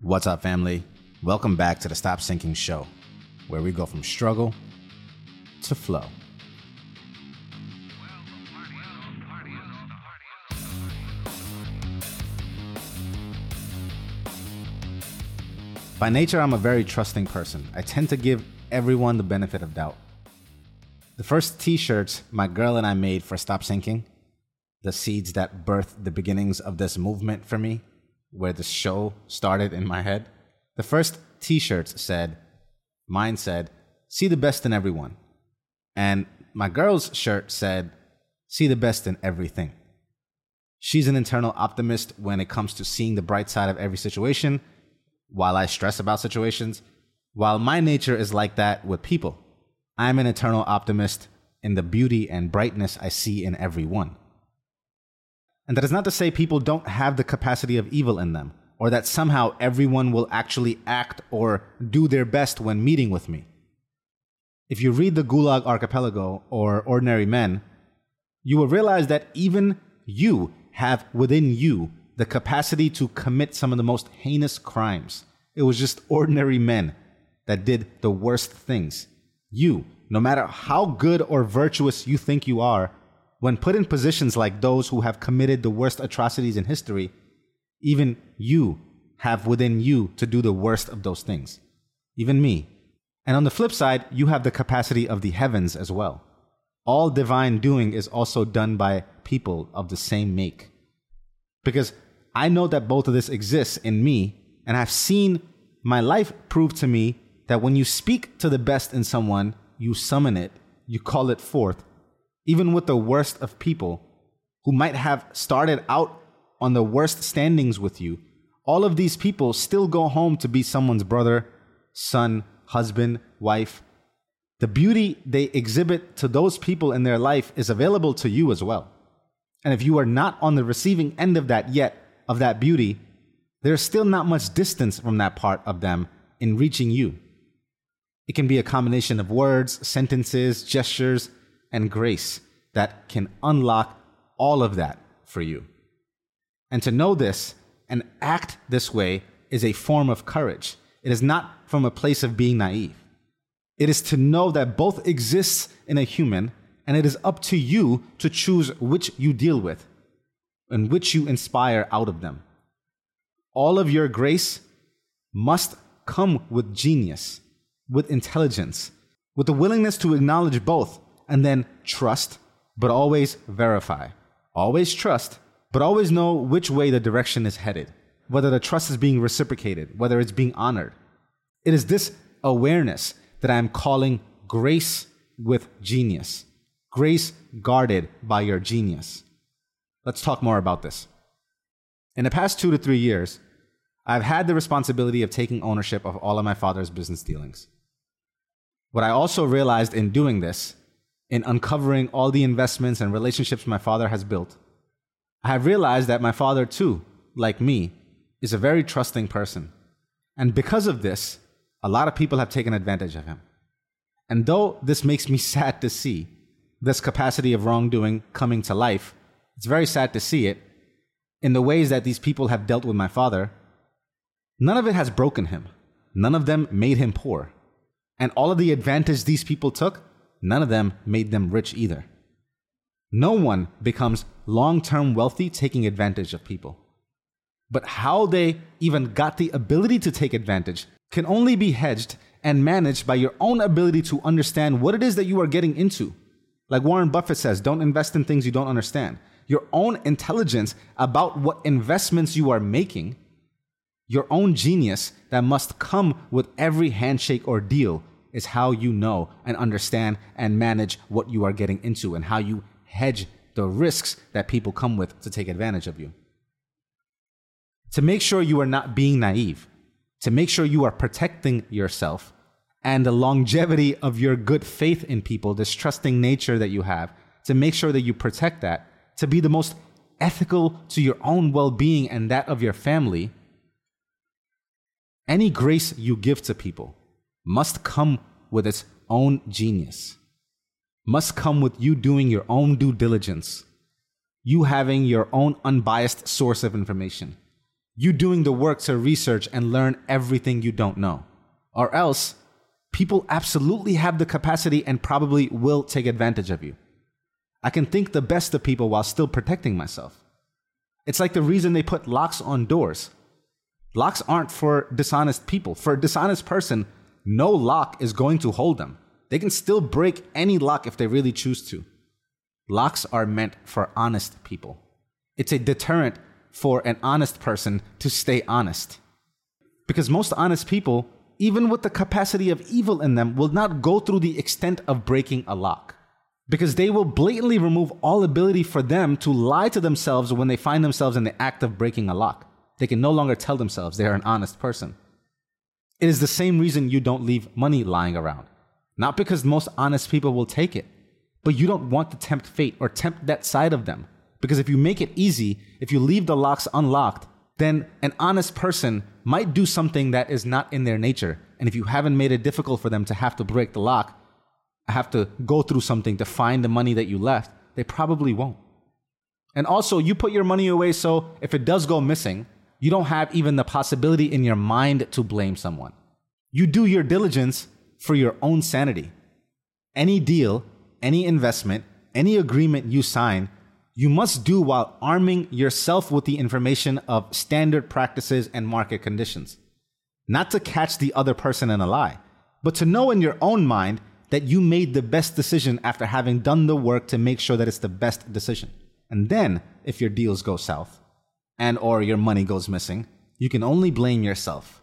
What's up, family? Welcome back to the Stop Sinking Show, where we go from struggle to flow. By nature, I'm a very trusting person. I tend to give everyone the benefit of doubt. The first t shirts my girl and I made for Stop Sinking, the seeds that birthed the beginnings of this movement for me, where the show started in my head, the first t shirts said, mine said, see the best in everyone. And my girl's shirt said, see the best in everything. She's an internal optimist when it comes to seeing the bright side of every situation while I stress about situations, while my nature is like that with people. I'm an eternal optimist in the beauty and brightness I see in everyone. And that is not to say people don't have the capacity of evil in them, or that somehow everyone will actually act or do their best when meeting with me. If you read the Gulag Archipelago or Ordinary Men, you will realize that even you have within you the capacity to commit some of the most heinous crimes. It was just ordinary men that did the worst things. You, no matter how good or virtuous you think you are, when put in positions like those who have committed the worst atrocities in history, even you have within you to do the worst of those things. Even me. And on the flip side, you have the capacity of the heavens as well. All divine doing is also done by people of the same make. Because I know that both of this exists in me, and I've seen my life prove to me that when you speak to the best in someone, you summon it, you call it forth, even with the worst of people who might have started out on the worst standings with you. All of these people still go home to be someone's brother, son, husband, wife. The beauty they exhibit to those people in their life is available to you as well. And if you are not on the receiving end of that yet, of that beauty, there's still not much distance from that part of them in reaching you. It can be a combination of words, sentences, gestures, and grace that can unlock all of that for you. And to know this and act this way is a form of courage. It is not from a place of being naive. It is to know that both exists in a human, and it is up to you to choose which you deal with and which you inspire out of them. All of your grace must come with genius, with intelligence, with the willingness to acknowledge both and then trust, but always verify. Always trust, but always know which way the direction is headed, whether the trust is being reciprocated, whether it's being honored. It is this awareness that I am calling grace with genius, grace guarded by your genius. Let's talk more about this. In the past two to three years, I've had the responsibility of taking ownership of all of my father's business dealings. What I also realized in doing this, in uncovering all the investments and relationships my father has built, I have realized that my father, too, like me, is a very trusting person. And because of this, a lot of people have taken advantage of him. And though this makes me sad to see this capacity of wrongdoing coming to life, it's very sad to see it in the ways that these people have dealt with my father. None of it has broken him. None of them made him poor. And all of the advantage these people took, none of them made them rich either. No one becomes long term wealthy taking advantage of people. But how they even got the ability to take advantage can only be hedged and managed by your own ability to understand what it is that you are getting into. Like Warren Buffett says, don't invest in things you don't understand your own intelligence about what investments you are making, your own genius that must come with every handshake or deal is how you know and understand and manage what you are getting into and how you hedge the risks that people come with to take advantage of you. To make sure you are not being naive, to make sure you are protecting yourself and the longevity of your good faith in people, this trusting nature that you have, to make sure that you protect that, to be the most ethical to your own well being and that of your family, any grace you give to people must come with its own genius, must come with you doing your own due diligence, you having your own unbiased source of information, You doing the work to research and learn everything you don't know. Or else, people absolutely have the capacity and probably will take advantage of you. I can think the best of people while still protecting myself. It's like the reason they put locks on doors. Locks aren't for dishonest people. For a dishonest person, no lock is going to hold them. They can still break any lock if they really choose to. Locks are meant for honest people. It's a deterrent for an honest person to stay honest. Because most honest people, even with the capacity of evil in them, will not go through the extent of breaking a lock. Because they will blatantly remove all ability for them to lie to themselves when they find themselves in the act of breaking a lock. They can no longer tell themselves they are an honest person. It is the same reason you don't leave money lying around. Not because most honest people will take it, but you don't want to tempt fate or tempt that side of them. Because if you make it easy, if you leave the locks unlocked, then an honest person might do something that is not in their nature. And if you haven't made it difficult for them to have to break the lock, have to go through something to find the money that you left, they probably won't. And also, you put your money away so if it does go missing, you don't have even the possibility in your mind to blame someone. You do your diligence for your own sanity. Any deal, any investment, any agreement you sign, you must do while arming yourself with the information of standard practices and market conditions. Not to catch the other person in a lie, but to know in your own mind that you made the best decision after having done the work to make sure that it's the best decision. And then, if your deals go south and or your money goes missing, you can only blame yourself.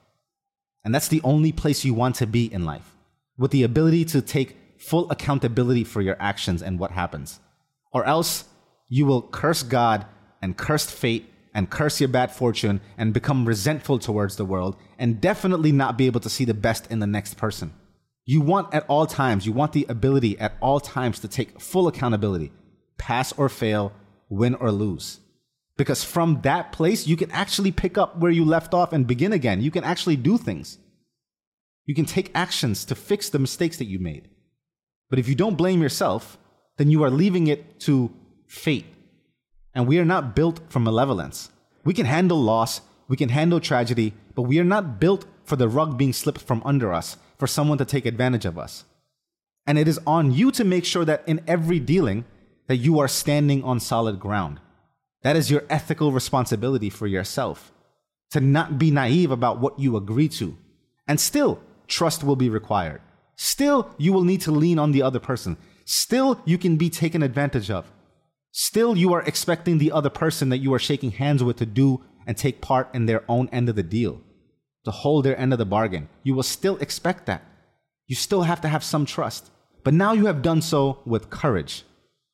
And that's the only place you want to be in life, with the ability to take full accountability for your actions and what happens. Or else you will curse God and curse fate and curse your bad fortune and become resentful towards the world and definitely not be able to see the best in the next person. You want at all times, you want the ability at all times to take full accountability, pass or fail, win or lose. Because from that place, you can actually pick up where you left off and begin again. You can actually do things. You can take actions to fix the mistakes that you made. But if you don't blame yourself, then you are leaving it to fate. And we are not built for malevolence. We can handle loss, we can handle tragedy, but we are not built for the rug being slipped from under us for someone to take advantage of us. And it is on you to make sure that in every dealing that you are standing on solid ground. That is your ethical responsibility for yourself. To not be naive about what you agree to. And still, trust will be required. Still, you will need to lean on the other person. Still, you can be taken advantage of. Still, you are expecting the other person that you are shaking hands with to do and take part in their own end of the deal to hold their end of the bargain. You will still expect that. You still have to have some trust. But now you have done so with courage,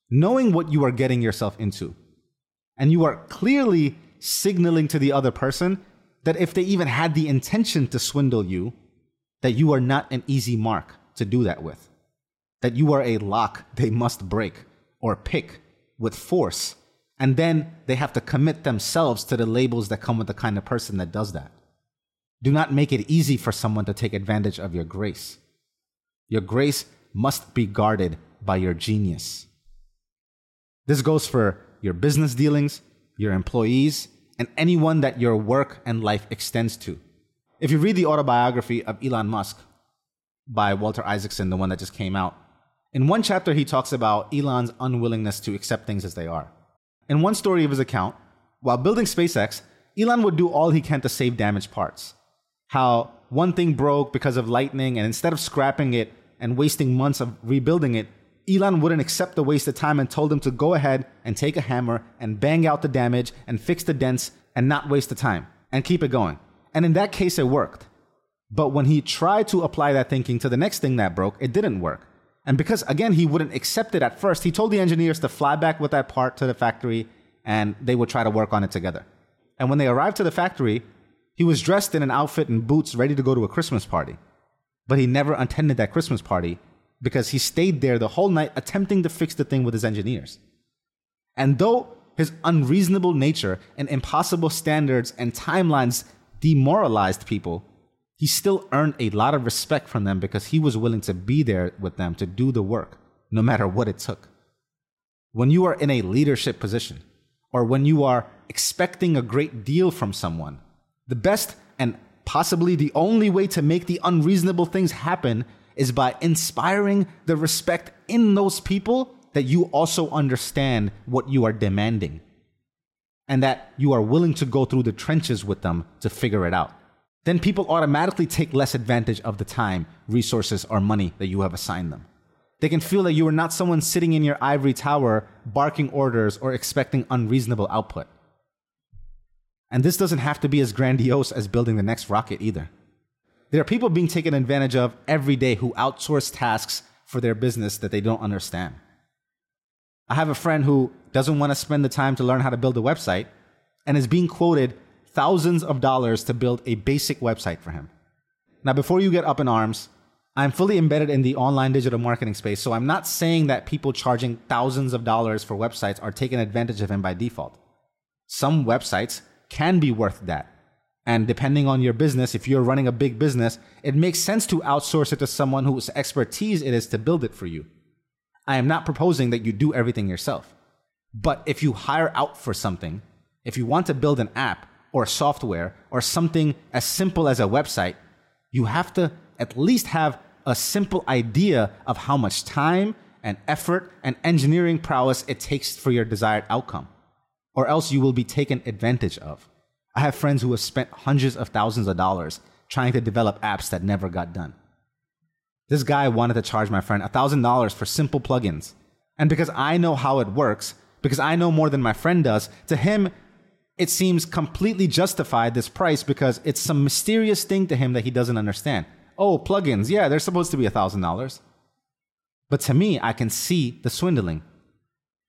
knowing what you are getting yourself into. And you are clearly signaling to the other person that if they even had the intention to swindle you, that you are not an easy mark to do that with. That you are a lock they must break or pick with force. And then they have to commit themselves to the labels that come with the kind of person that does that. Do not make it easy for someone to take advantage of your grace. Your grace must be guarded by your genius. This goes for your business dealings, your employees, and anyone that your work and life extends to. If you read the autobiography of Elon Musk by Walter Isaacson, the one that just came out, in one chapter he talks about Elon's unwillingness to accept things as they are. In one story of his account, while building SpaceX, Elon would do all he can to save damaged parts how one thing broke because of lightning, and instead of scrapping it and wasting months of rebuilding it, Elon wouldn't accept the waste of time and told him to go ahead and take a hammer and bang out the damage and fix the dents and not waste the time and keep it going. And in that case, it worked. But when he tried to apply that thinking to the next thing that broke, it didn't work. And because, again, he wouldn't accept it at first, he told the engineers to fly back with that part to the factory and they would try to work on it together. And when they arrived to the factory, he was dressed in an outfit and boots ready to go to a Christmas party. But he never attended that Christmas party because he stayed there the whole night attempting to fix the thing with his engineers. And though his unreasonable nature and impossible standards and timelines demoralized people, he still earned a lot of respect from them because he was willing to be there with them to do the work, no matter what it took. When you are in a leadership position, or when you are expecting a great deal from someone, The best and possibly the only way to make the unreasonable things happen is by inspiring the respect in those people that you also understand what you are demanding and that you are willing to go through the trenches with them to figure it out. Then people automatically take less advantage of the time, resources, or money that you have assigned them. They can feel that you are not someone sitting in your ivory tower barking orders or expecting unreasonable output. And this doesn't have to be as grandiose as building the next rocket either. There are people being taken advantage of every day who outsource tasks for their business that they don't understand. I have a friend who doesn't want to spend the time to learn how to build a website and is being quoted thousands of dollars to build a basic website for him. Now, before you get up in arms, I'm fully embedded in the online digital marketing space, so I'm not saying that people charging thousands of dollars for websites are taking advantage of him by default. Some websites can be worth that. And depending on your business, if you're running a big business, it makes sense to outsource it to someone whose expertise it is to build it for you. I am not proposing that you do everything yourself. But if you hire out for something, if you want to build an app or software or something as simple as a website, you have to at least have a simple idea of how much time and effort and engineering prowess it takes for your desired outcome, or else you will be taken advantage of. I have friends who have spent hundreds of thousands of dollars trying to develop apps that never got done. This guy wanted to charge my friend $1,000 for simple plugins. And because I know how it works, because I know more than my friend does, to him, it seems completely justified this price because it's some mysterious thing to him that he doesn't understand. Oh, plugins, yeah, they're supposed to be $1,000. But to me, I can see the swindling.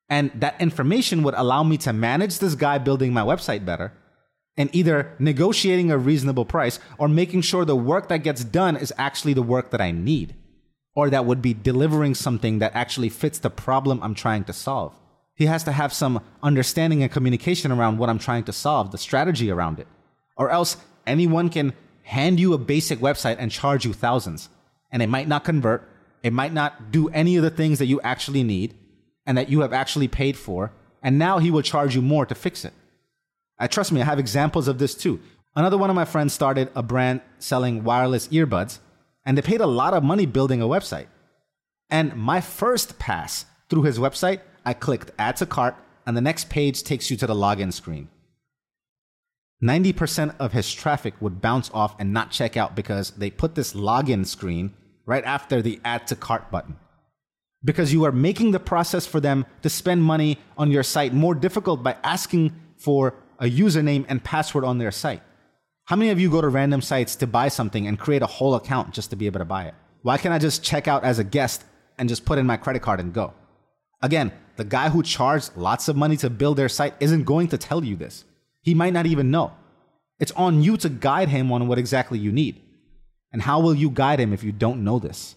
And that information would allow me to manage this guy building my website better and either negotiating a reasonable price or making sure the work that gets done is actually the work that I need or that would be delivering something that actually fits the problem I'm trying to solve. He has to have some understanding and communication around what I'm trying to solve, the strategy around it. Or else anyone can hand you a basic website and charge you thousands. And it might not convert, it might not do any of the things that you actually need and that you have actually paid for. And now he will charge you more to fix it. I trust me, I have examples of this too. Another one of my friends started a brand selling wireless earbuds, and they paid a lot of money building a website. And my first pass through his website, I clicked add to cart, and the next page takes you to the login screen. 90% of his traffic would bounce off and not check out because they put this login screen right after the add to cart button. Because you are making the process for them to spend money on your site more difficult by asking for a username and password on their site. How many of you go to random sites to buy something and create a whole account just to be able to buy it? Why can't I just check out as a guest and just put in my credit card and go? Again, the guy who charged lots of money to build their site isn't going to tell you this. He might not even know. It's on you to guide him on what exactly you need. And how will you guide him if you don't know this?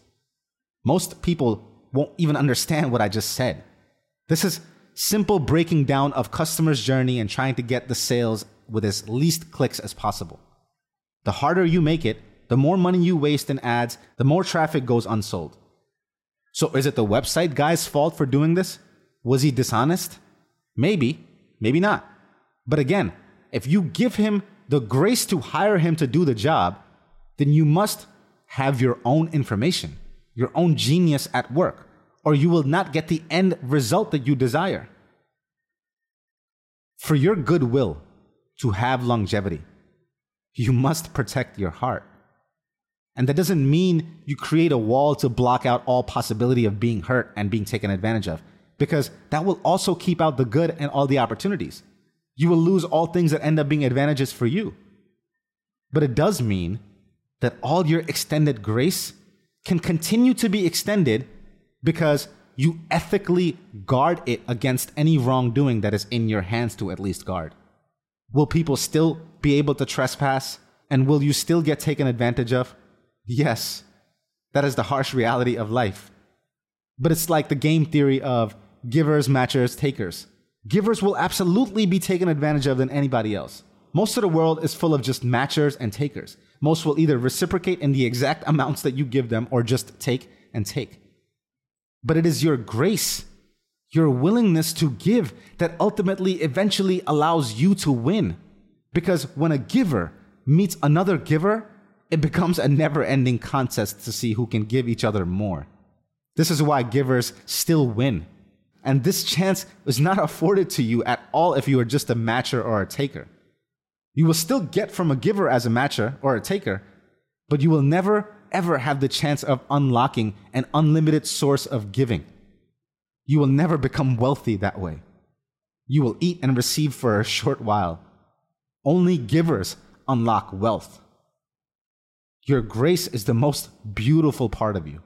Most people won't even understand what I just said. This is simple breaking down of customer's journey and trying to get the sales with as least clicks as possible. The harder you make it, the more money you waste in ads, the more traffic goes unsold. So is it the website guy's fault for doing this? Was he dishonest? Maybe, maybe not. But again, if you give him the grace to hire him to do the job, then you must have your own information, your own genius at work or you will not get the end result that you desire. For your goodwill to have longevity, you must protect your heart. And that doesn't mean you create a wall to block out all possibility of being hurt and being taken advantage of, because that will also keep out the good and all the opportunities. You will lose all things that end up being advantages for you. But it does mean that all your extended grace can continue to be extended because you ethically guard it against any wrongdoing that is in your hands to at least guard. Will people still be able to trespass? And will you still get taken advantage of? Yes. That is the harsh reality of life. But it's like the game theory of givers, matchers, takers. Givers will absolutely be taken advantage of than anybody else. Most of the world is full of just matchers and takers. Most will either reciprocate in the exact amounts that you give them or just take and take but it is your grace, your willingness to give that ultimately, eventually allows you to win. Because when a giver meets another giver, it becomes a never ending contest to see who can give each other more. This is why givers still win. And this chance is not afforded to you at all if you are just a matcher or a taker. You will still get from a giver as a matcher or a taker, but you will never ever have the chance of unlocking an unlimited source of giving. You will never become wealthy that way. You will eat and receive for a short while. Only givers unlock wealth. Your grace is the most beautiful part of you.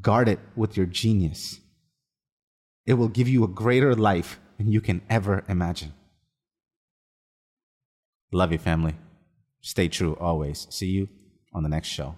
Guard it with your genius. It will give you a greater life than you can ever imagine. Love you, family. Stay true always. See you on the next show.